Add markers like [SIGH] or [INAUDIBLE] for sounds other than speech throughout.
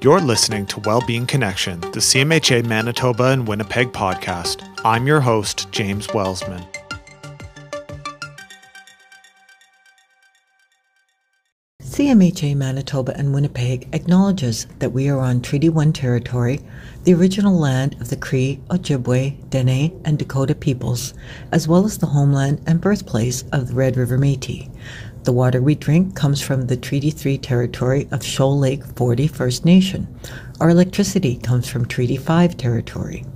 You're listening to Wellbeing Connection, the CMHA Manitoba and Winnipeg podcast. I'm your host, James Wellsman. CMHA Manitoba and Winnipeg acknowledges that we are on Treaty 1 territory, the original land of the Cree, Ojibwe, Dene, and Dakota peoples, as well as the homeland and birthplace of the Red River Métis. The water we drink comes from the Treaty 3 territory of Shoal Lake 40 First Nation. Our electricity comes from Treaty 5 territory.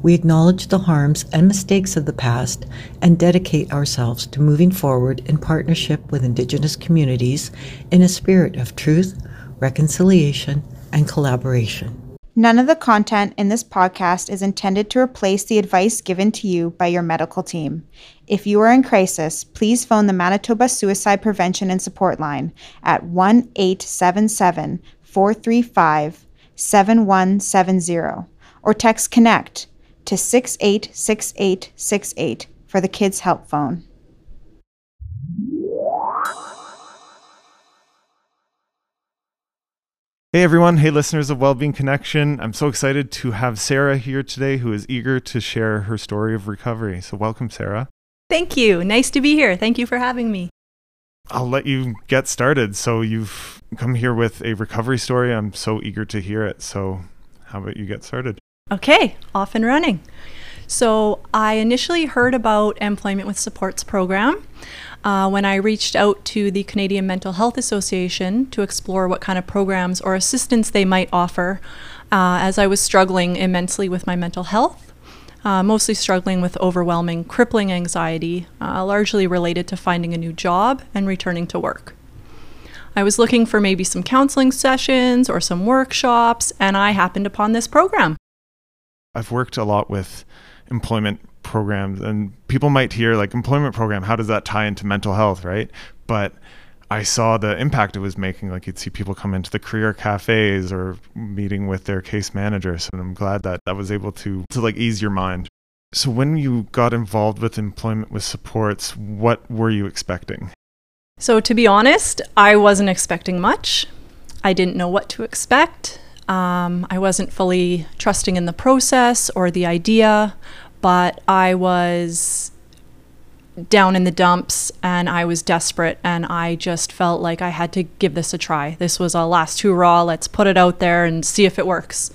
We acknowledge the harms and mistakes of the past and dedicate ourselves to moving forward in partnership with Indigenous communities in a spirit of truth, reconciliation, and collaboration. None of the content in this podcast is intended to replace the advice given to you by your medical team. If you are in crisis, please phone the Manitoba Suicide Prevention and Support Line at 1 877 435 7170 or text CONNECT to 686868 for the Kids Help Phone. Hey everyone, hey listeners of Wellbeing Connection. I'm so excited to have Sarah here today who is eager to share her story of recovery. So, welcome, Sarah. Thank you. Nice to be here. Thank you for having me. I'll let you get started. So, you've come here with a recovery story. I'm so eager to hear it. So, how about you get started? Okay, off and running. So, I initially heard about Employment with Supports program uh, when I reached out to the Canadian Mental Health Association to explore what kind of programs or assistance they might offer uh, as I was struggling immensely with my mental health. Uh, mostly struggling with overwhelming, crippling anxiety, uh, largely related to finding a new job and returning to work. I was looking for maybe some counseling sessions or some workshops, and I happened upon this program. I've worked a lot with employment programs and people might hear like employment program how does that tie into mental health right? But i saw the impact it was making. Like you'd see people come into the career cafes or meeting with their case managers and i'm glad that that was able to to like ease your mind. So when you got involved with employment with supports what were you expecting? So to be honest i wasn't expecting much. I didn't know what to expect. Um, I wasn't fully trusting in the process or the idea, but I was down in the dumps and I was desperate and I just felt like I had to give this a try. This was a last hurrah, let's put it out there and see if it works.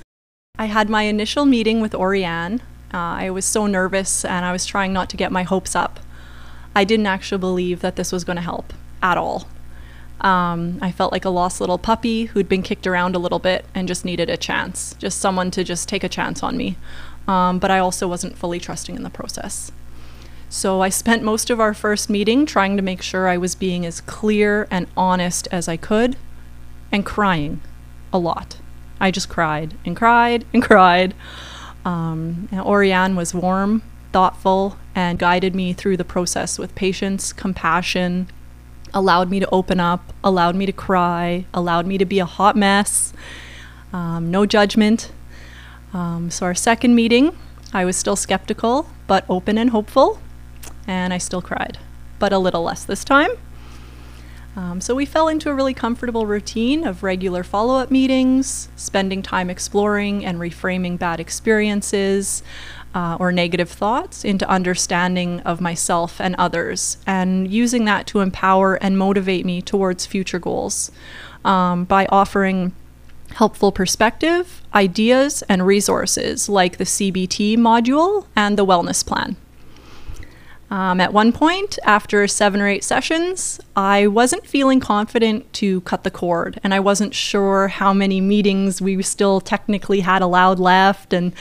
I had my initial meeting with Oriane. Uh, I was so nervous and I was trying not to get my hopes up. I didn't actually believe that this was going to help at all. Um, I felt like a lost little puppy who'd been kicked around a little bit and just needed a chance, just someone to just take a chance on me. Um, but I also wasn't fully trusting in the process. So I spent most of our first meeting trying to make sure I was being as clear and honest as I could and crying a lot. I just cried and cried and [LAUGHS] cried. Um, and Oriane was warm, thoughtful, and guided me through the process with patience, compassion, allowed me to open up, allowed me to cry, allowed me to be a hot mess, um, no judgment. Um, so, our second meeting, I was still skeptical, but open and hopeful, and I still cried, but a little less this time. Um, so, we fell into a really comfortable routine of regular follow up meetings, spending time exploring and reframing bad experiences, uh, or negative thoughts into understanding of myself and others, and using that to empower and motivate me towards future goals um, by offering helpful perspective, ideas, and resources like the CBT module and the wellness plan. Um, at one point, after seven or eight sessions, I wasn't feeling confident to cut the cord, and I wasn't sure how many meetings we still technically had allowed left, and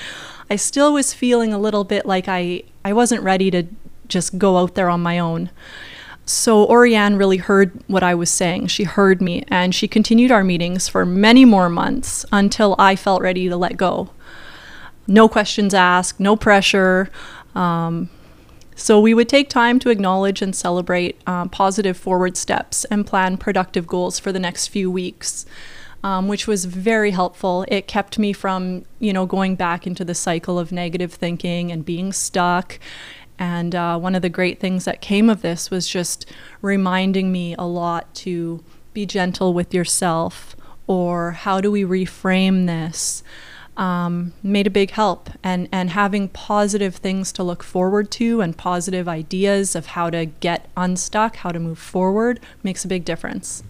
I still was feeling a little bit like I, I wasn't ready to just go out there on my own. So Oriane really heard what I was saying. She heard me and she continued our meetings for many more months until I felt ready to let go. No questions asked, no pressure. Um, so we would take time to acknowledge and celebrate uh, positive forward steps and plan productive goals for the next few weeks um, which was very helpful. It kept me from, you know, going back into the cycle of negative thinking and being stuck. And uh, one of the great things that came of this was just reminding me a lot to be gentle with yourself, or how do we reframe this um, made a big help. And and having positive things to look forward to and positive ideas of how to get unstuck how to move forward makes a big difference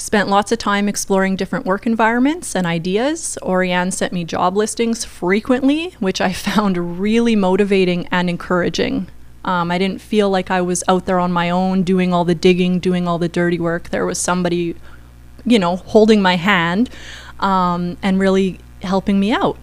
Spent lots of time exploring different work environments and ideas. Oriane sent me job listings frequently, which I [LAUGHS] found really motivating and encouraging. Um, I didn't feel like I was out there on my own doing all the digging, doing all the dirty work. There was somebody, you know, holding my hand um, and really helping me out.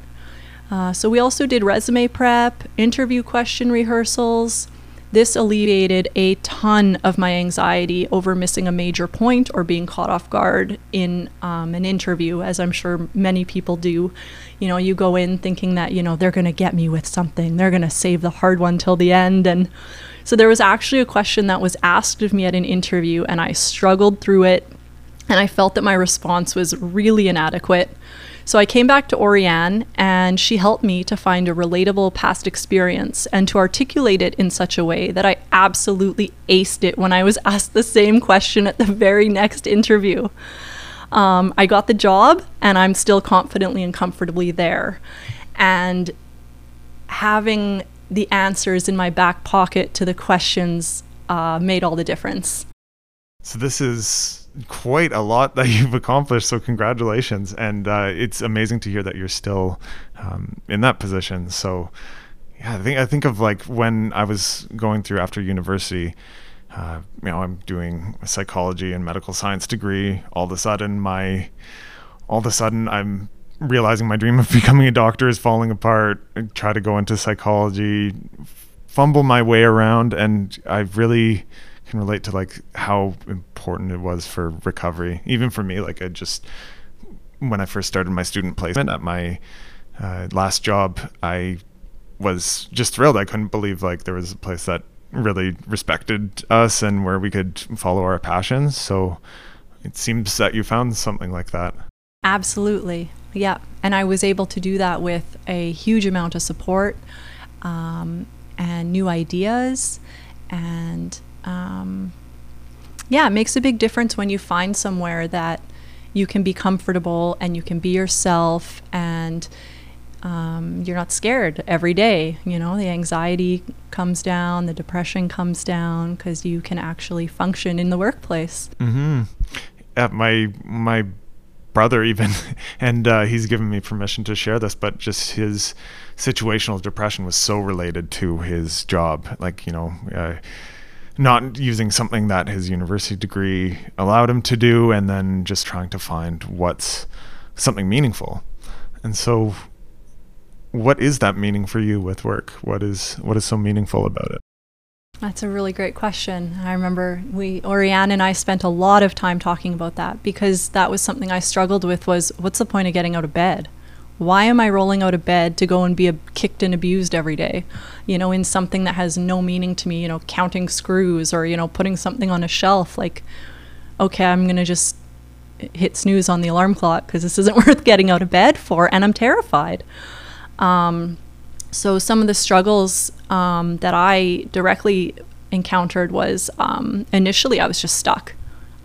Uh, so we also did resume prep, interview question rehearsals, this alleviated a ton of my anxiety over missing a major point or being caught off guard in um, an interview, as I'm sure many people do. You know, you go in thinking that, you know, they're going to get me with something, they're going to save the hard one till the end. And so there was actually a question that was asked of me at an interview, and I struggled through it, and I felt that my response was really inadequate. So I came back to Oriane and she helped me to find a relatable past experience and to articulate it in such a way that I absolutely aced it when I was [LAUGHS] asked the same question at the very next interview. Um, I got the job and I'm still confidently and comfortably there. And having the answers in my back pocket to the questions uh, made all the difference. So, this is quite a lot that [LAUGHS] you've accomplished. So congratulations, and uh, it's amazing to hear that you're still um, in that position. So yeah, I think I think of like when I was going through after university. Uh, you know, I'm doing a psychology and medical science degree. All of a sudden, my all of a sudden I'm realizing my dream of [LAUGHS] becoming a doctor is falling apart. I try to go into psychology, fumble my way around, and I've really can relate to like how important it was for recovery. Even for me, like I just when I first started my student placement at my uh, last job, I was just thrilled. I couldn't believe like there was a place that really respected us and where we could follow our passions. So it seems that you found something like that. Absolutely. Yeah. And I was able to do that with a huge amount of support um, and new ideas and um, yeah, it makes a big difference when you find somewhere that you can be comfortable and you can be yourself and um, you're not scared every day. You know, the anxiety comes down, the depression comes down because you can actually function in the workplace. Mm-hmm. At my my brother even, [LAUGHS] and uh, he's given me permission to share this, but just his situational depression was so related to his job. Like you know. Uh, not using something that his university degree allowed him to do and then just trying to find what's something meaningful. And so what is that meaning for you with work? What is what is so meaningful about it? That's a really great question. I remember we Oriane and I spent a lot of time talking about that because that was something I struggled with was what's the point of getting out of bed? Why am I rolling out of bed to go and be kicked and abused every day? You know, in something that has no meaning to me, you know, counting screws or, you know, putting something on a shelf. Like, okay, I'm going to just hit snooze on the alarm clock because this isn't [LAUGHS] worth getting out of bed for. And I'm terrified. Um, so, some of the struggles um, that I directly encountered was um, initially I was just stuck.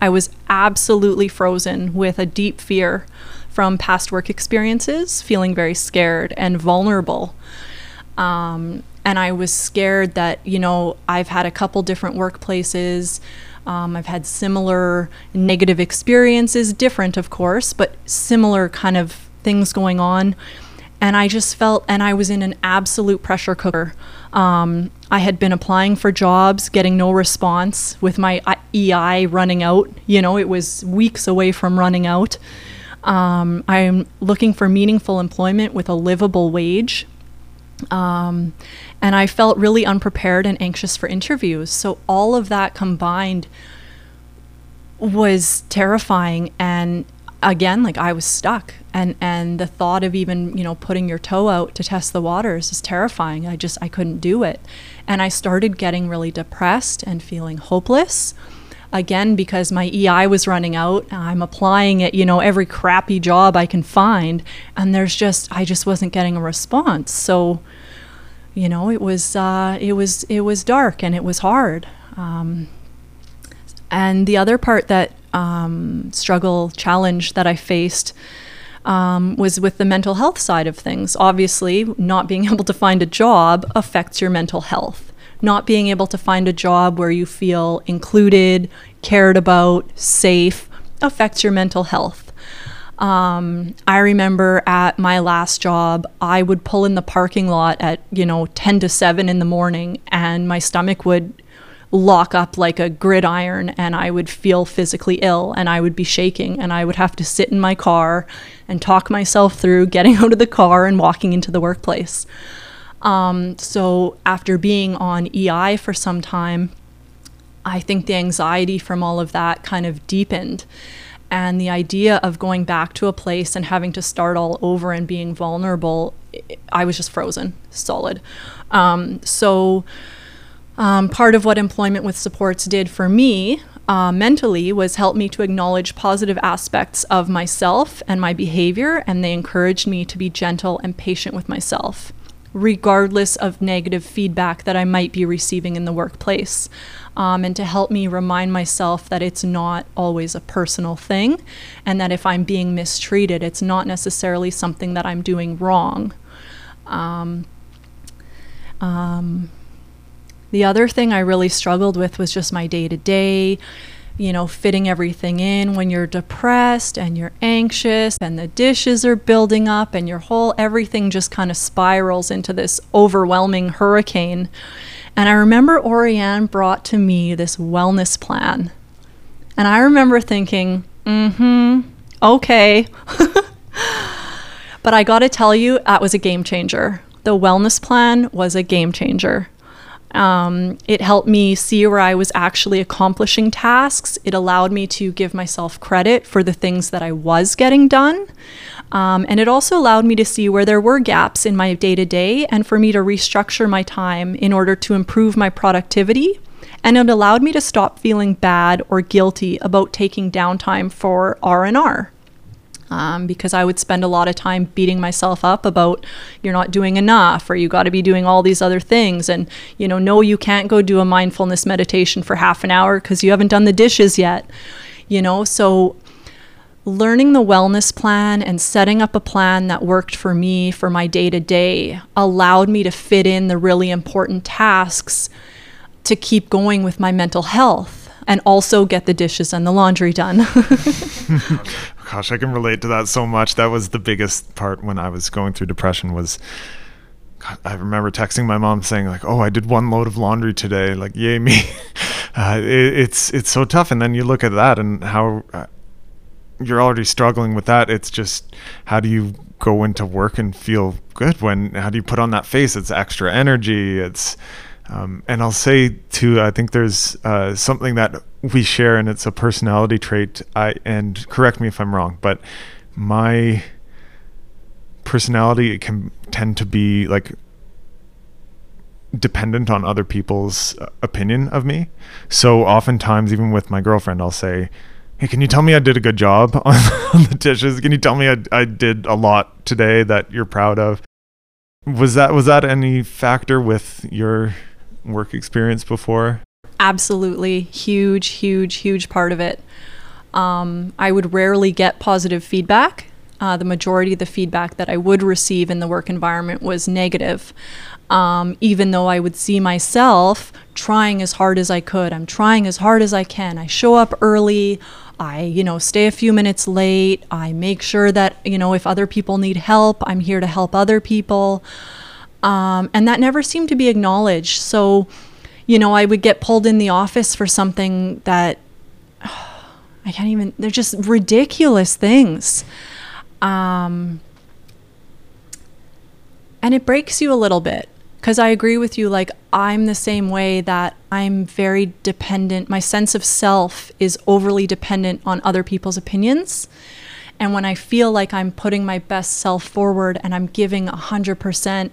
I was absolutely frozen with a deep fear from past work experiences, feeling very scared and vulnerable. Um, and I was scared that, you know, I've had a couple different workplaces. Um, I've had similar negative experiences, different, of course, but similar kind of things going on. And I just felt, and I was in an absolute pressure cooker. Um, I had been applying for jobs, getting no response with my EI running out. You know, it was weeks away from running out. Um, I'm looking for meaningful employment with a livable wage. Um, and I felt really unprepared and anxious for interviews. So all of that combined was terrifying. And again, like I was stuck. And, and the thought of even, you know, putting your toe out to test the waters is terrifying. I just, I couldn't do it. And I started getting really depressed and feeling hopeless again because my EI was running out. I'm applying at, you know, every crappy job I can find and there's just I just wasn't getting a response. So, you know, it was uh, it was it was dark and it was hard. Um, and the other part that um, struggle, challenge that I faced um, was with the mental health side of things. Obviously, not being [LAUGHS] able to find a job affects your mental health. Not being able to find a job where you feel included, cared about, safe affects your mental health. Um, I remember at my last job, I would pull in the parking lot at, you know, 10 to 7 in the morning, and my stomach would lock up like a gridiron and I would feel physically ill and I would be shaking and I would have to sit in my car and talk myself through getting [LAUGHS] out of the car and walking into the workplace. Um, so after being on EI for some time, I think the anxiety from all of that kind of deepened. And the idea of going back to a place and having to start all over and being vulnerable, I was just frozen, solid. Um, so, um, part of what employment with supports did for me uh, mentally was help me to acknowledge positive aspects of myself and my behavior, and they encouraged me to be gentle and patient with myself, regardless of negative feedback that I might be receiving in the workplace. Um, and to help me remind myself that it's not always a personal thing, and that if I'm being mistreated, it's not necessarily something that I'm doing wrong. Um, um, the other thing I really struggled with was just my day to day, you know, fitting everything in when you're depressed and you're anxious and the dishes are building up and your whole everything just kind of spirals into this overwhelming hurricane. And I remember Oriane brought to me this wellness plan. And I remember thinking, mm hmm, okay. [LAUGHS] but I got to tell you, that was a game changer. The wellness plan was a game changer. Um, it helped me see where I was actually accomplishing tasks. It allowed me to give myself credit for the things that I was getting done. Um, and it also allowed me to see where there were gaps in my day to day and for me to restructure my time in order to improve my productivity. And it allowed me to stop feeling bad or guilty about taking downtime for R&R um, because I would spend a lot of time beating myself up about you're not doing enough or you got to be doing all these other things. And, you know, no, you can't go do a mindfulness meditation for half an hour because you haven't done the dishes yet, you know? So, learning the wellness plan and setting up a plan that worked for me for my day to day allowed me to fit in the really important tasks to keep going with my mental health and also get the dishes and the laundry done. [LAUGHS] [LAUGHS] Gosh, I can relate to that so much. That was the biggest part when I was going through depression was God, I remember texting my mom saying like, "Oh, I did one load of laundry today." Like, yay me. [LAUGHS] Uh, it, it's it's so tough and then you look at that and how uh, you're already struggling with that. It's just how do you go into work and feel good when how do you put on that face? It's extra energy. It's um, and I'll say too, I think there's uh, something that we share, and it's a personality trait. I and correct me if I'm wrong, but my personality it can tend to be like dependent on other people's uh, opinion of me. So oftentimes, even with my girlfriend, I'll say, "Hey, can you tell me I did a good job on, [LAUGHS] on the dishes? Can you tell me I, I did a lot today that you're proud of?" Was that was that any factor with your work experience before? Absolutely. Huge, huge, huge part of it. Um, I would rarely get positive feedback. Uh, the majority of the feedback that I would receive in the work environment was negative. Um, even though I would see myself trying as hard as I could. I'm trying as hard as I can. I show up early. I, you know, stay a few minutes late. I make sure that, you know, if other people need help, I'm here to help other people. Um, and that never seemed to be acknowledged. So, you know, I would get pulled in the office for something that oh, [SIGHS] I can't even, they're just ridiculous things. Um, and it breaks you a little bit because I agree with you. Like, I'm the same way that I'm very dependent. My sense of self is overly dependent on other people's opinions. And when I feel like I'm putting my best self forward and I'm giving 100%,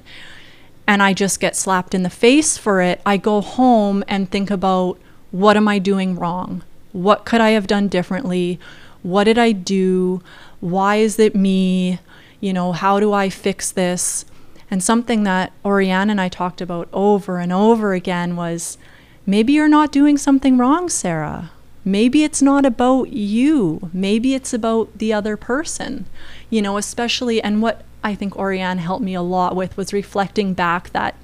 and I just get slapped in the face for it, I go home and think about what am I doing wrong? What could I have done differently? What did I do? Why is it me? You know, how do I fix this? And something that Oriane and I talked about over and over again was maybe you're not doing something wrong, Sarah. maybe it's not about you. Maybe it's about the other person. You know, especially, and what I think Oriane helped me a lot with was reflecting back that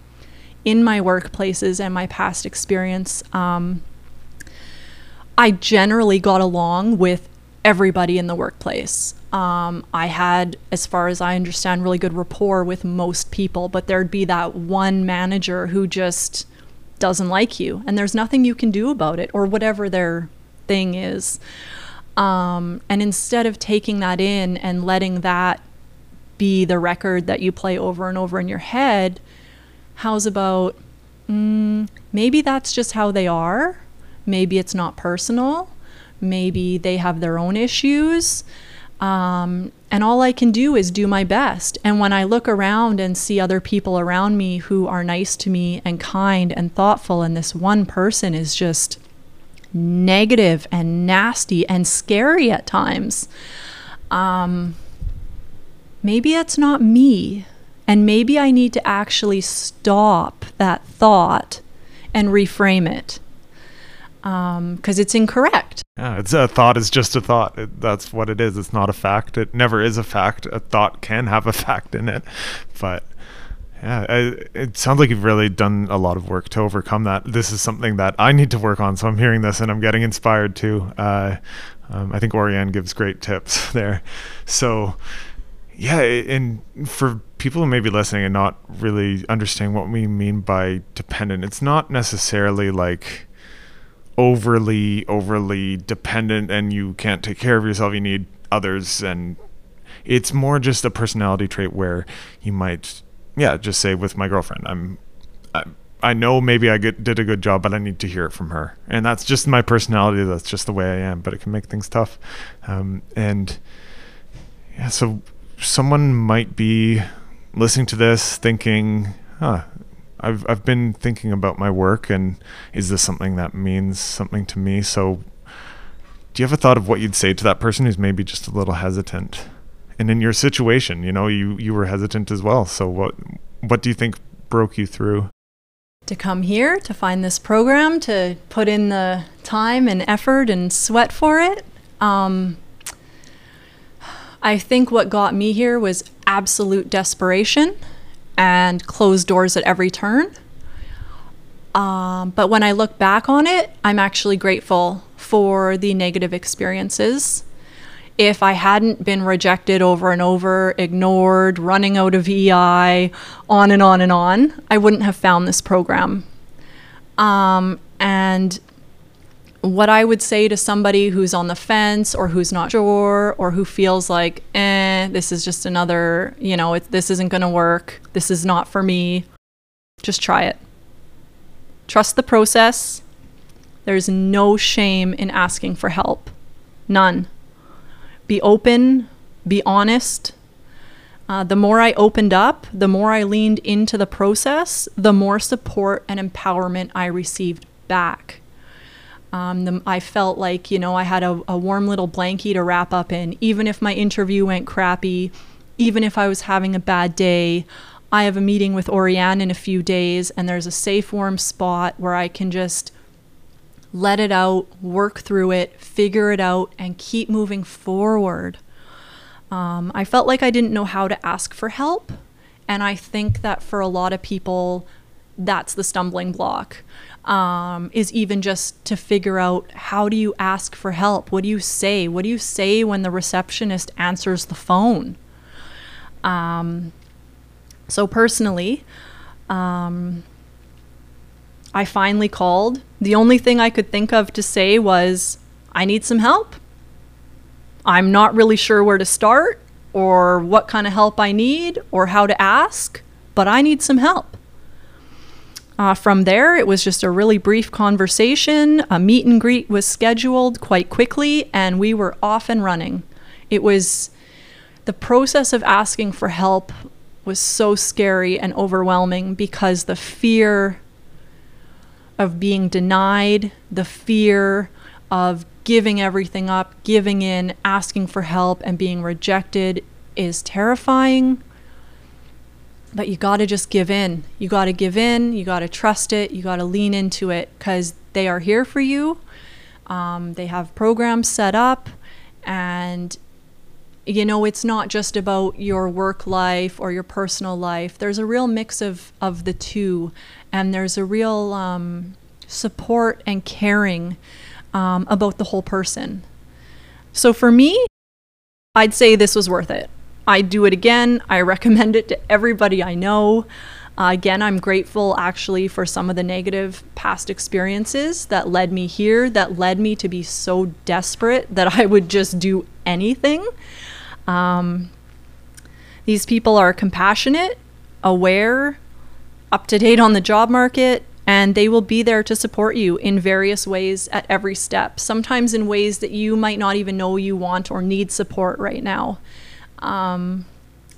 in my workplaces and my past experience, um, I generally got along with everybody in the workplace. Um, I had, as far as I understand, really good rapport with most people, but there'd be that one manager who just doesn't like you, and there's nothing you can do about it, or whatever their thing is. Um, and instead of taking that in and letting that be the record that you play over and over in your head, how's about mm, maybe that's just how they are? Maybe it's not personal. Maybe they have their own issues. Um, and all I can do is do my best. And when I look around and see other people around me who are nice to me and kind and thoughtful, and this one person is just negative and nasty and scary at times, um, maybe it's not me. And maybe I need to actually stop that thought and reframe it because um, it's incorrect. Yeah, it's a thought is just a thought. It, that's what it is. It's not a fact. It never is a fact. A thought can have a [LAUGHS] fact in it, but yeah, I, it sounds like you've really done a lot of work to overcome that. This is something that I need to work on. So I'm hearing this and I'm getting inspired too. Uh, um, I think Oriane gives great tips [LAUGHS] there. So yeah, and for people who may be listening and not really understanding what we mean by dependent, it's not necessarily like overly overly dependent and you can't take care of yourself you need others and it's more just a personality trait where you might yeah just say with my girlfriend i'm i, I know maybe i get, did a good job but i need to hear it from her and that's just my personality that's just the way i am but it can make things tough um, and yeah so someone might be listening to this thinking huh I've I've been thinking about my work and is this something that means something to me? So do you have a thought of what you'd say to that person who's maybe just a little hesitant? And in your situation, you know, you you were hesitant as well. So what what do you think broke you through? To come here, to find this program, to put in the time and effort and sweat for it. Um, I think what got me here was absolute desperation and closed doors at every turn. Um, but when I look back on it, I'm actually grateful for the negative experiences. If I hadn't been rejected over and over, ignored, running out of EI, on and on and on, I wouldn't have found this program. Um, and what I would say to somebody who's on the fence or who's not sure or who feels like, eh, this is just another, you know, it, this isn't going to work. This is not for me. Just try it. Trust the process. There's no shame in asking for help. None. Be open, be honest. Uh, the more I opened up, the more I leaned into the process, the more support and empowerment I received back. Um, the, I felt like, you know, I had a, a warm little blankie to wrap up in. Even if my interview went crappy, even if I was having a bad day, I have a meeting with Oriane in a few days, and there's a safe, warm spot where I can just let it out, work through it, figure it out, and keep moving forward. Um, I felt like I didn't know how to ask for help. And I think that for a lot of people, that's the stumbling block um, is even just to figure out how do you ask for help? What do you say? What do you say when the receptionist answers the phone? Um, so, personally, um, I finally called. The only thing I could think of to say was, I need some help. I'm not really sure where to start or what kind of help I need or how to ask, but I need some help. Uh, from there, it was just a really brief conversation. A meet and greet was scheduled quite quickly, and we were off and running. It was the process of asking for help was so scary and overwhelming because the fear of being denied, the fear of giving everything up, giving in, asking for help, and being rejected is terrifying but you got to just give in. You got to give in. You got to trust it. You got to lean into it because they are here for you. Um, they have programs set up, and you know, it's not just about your work life or your personal life. There's a real mix of, of the two, and there's a real um, support and caring um, about the whole person. So for me, I'd say this was worth it. I'd do it again. I recommend it to everybody I know. Uh, again, I'm grateful actually for some of the negative past experiences that led me here, that led me to be so desperate that I would just do anything. Um, these people are compassionate, aware, up to date on the job market, and they will be there to support you in various ways at every step, sometimes in ways that you might not even know you want or need support right now. Um,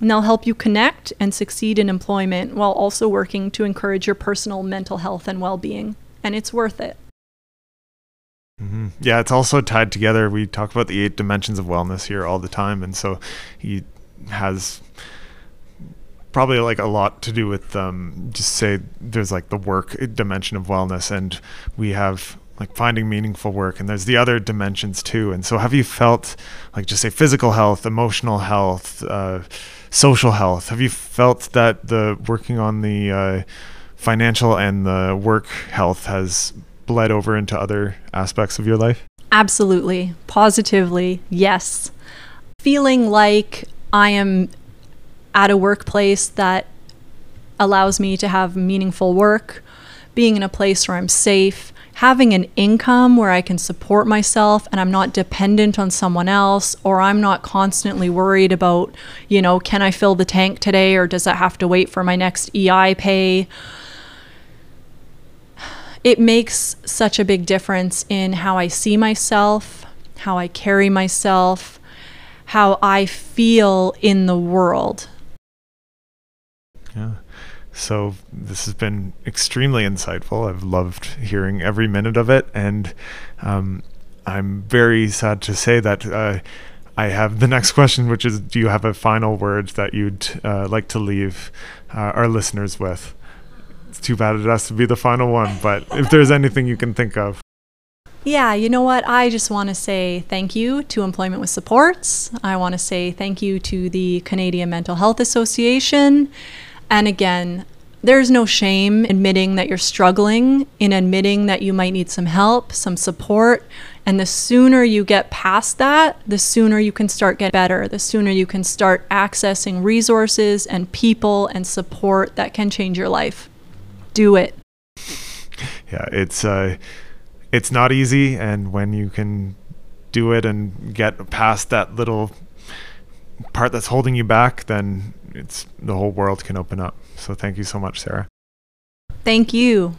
and they'll help you connect and succeed in employment while also working to encourage your personal mental health and well being. And it's worth it. Mm-hmm. Yeah, it's also tied together. We talk about the eight dimensions of wellness here all the time. And so he has probably like a lot to do with um, just say there's like the work dimension of wellness, and we have like finding meaningful work and there's the other dimensions too and so have you felt like just say physical health emotional health uh, social health have you felt that the working on the uh, financial and the work health has bled over into other aspects of your life? Absolutely. Positively yes. Feeling like i am at a workplace that allows me to have meaningful work being in a place where i'm safe having an income where I can support myself and I'm not dependent on someone else or I'm not constantly worried about, you know, can I fill the tank today or does that have to wait for my next EI pay? It makes such a big difference in how I see myself, how I carry myself, how I feel in the world. Yeah. So this has been extremely insightful. I've loved hearing every minute of it, and um, I'm very sad to say that uh, I have the next question, which is: Do you have a final word that you'd uh, like to leave uh, our listeners with? It's too bad it has to be the final one, but if there's anything you can think of. Yeah, you know what? I just want to say thank you to Employment with Supports. I want to say thank you to the Canadian Mental Health Association. And again, there's no shame admitting that you're struggling, in admitting that you might need some help, some support. And the sooner you get past that, the sooner you can start get better, the sooner you can start accessing resources and people and support that can change your life. Do it. Yeah, it's uh it's not easy and when you can do it and get past that little part that's holding you back, then it's the whole world can open up. So thank you so much, Sarah. Thank you.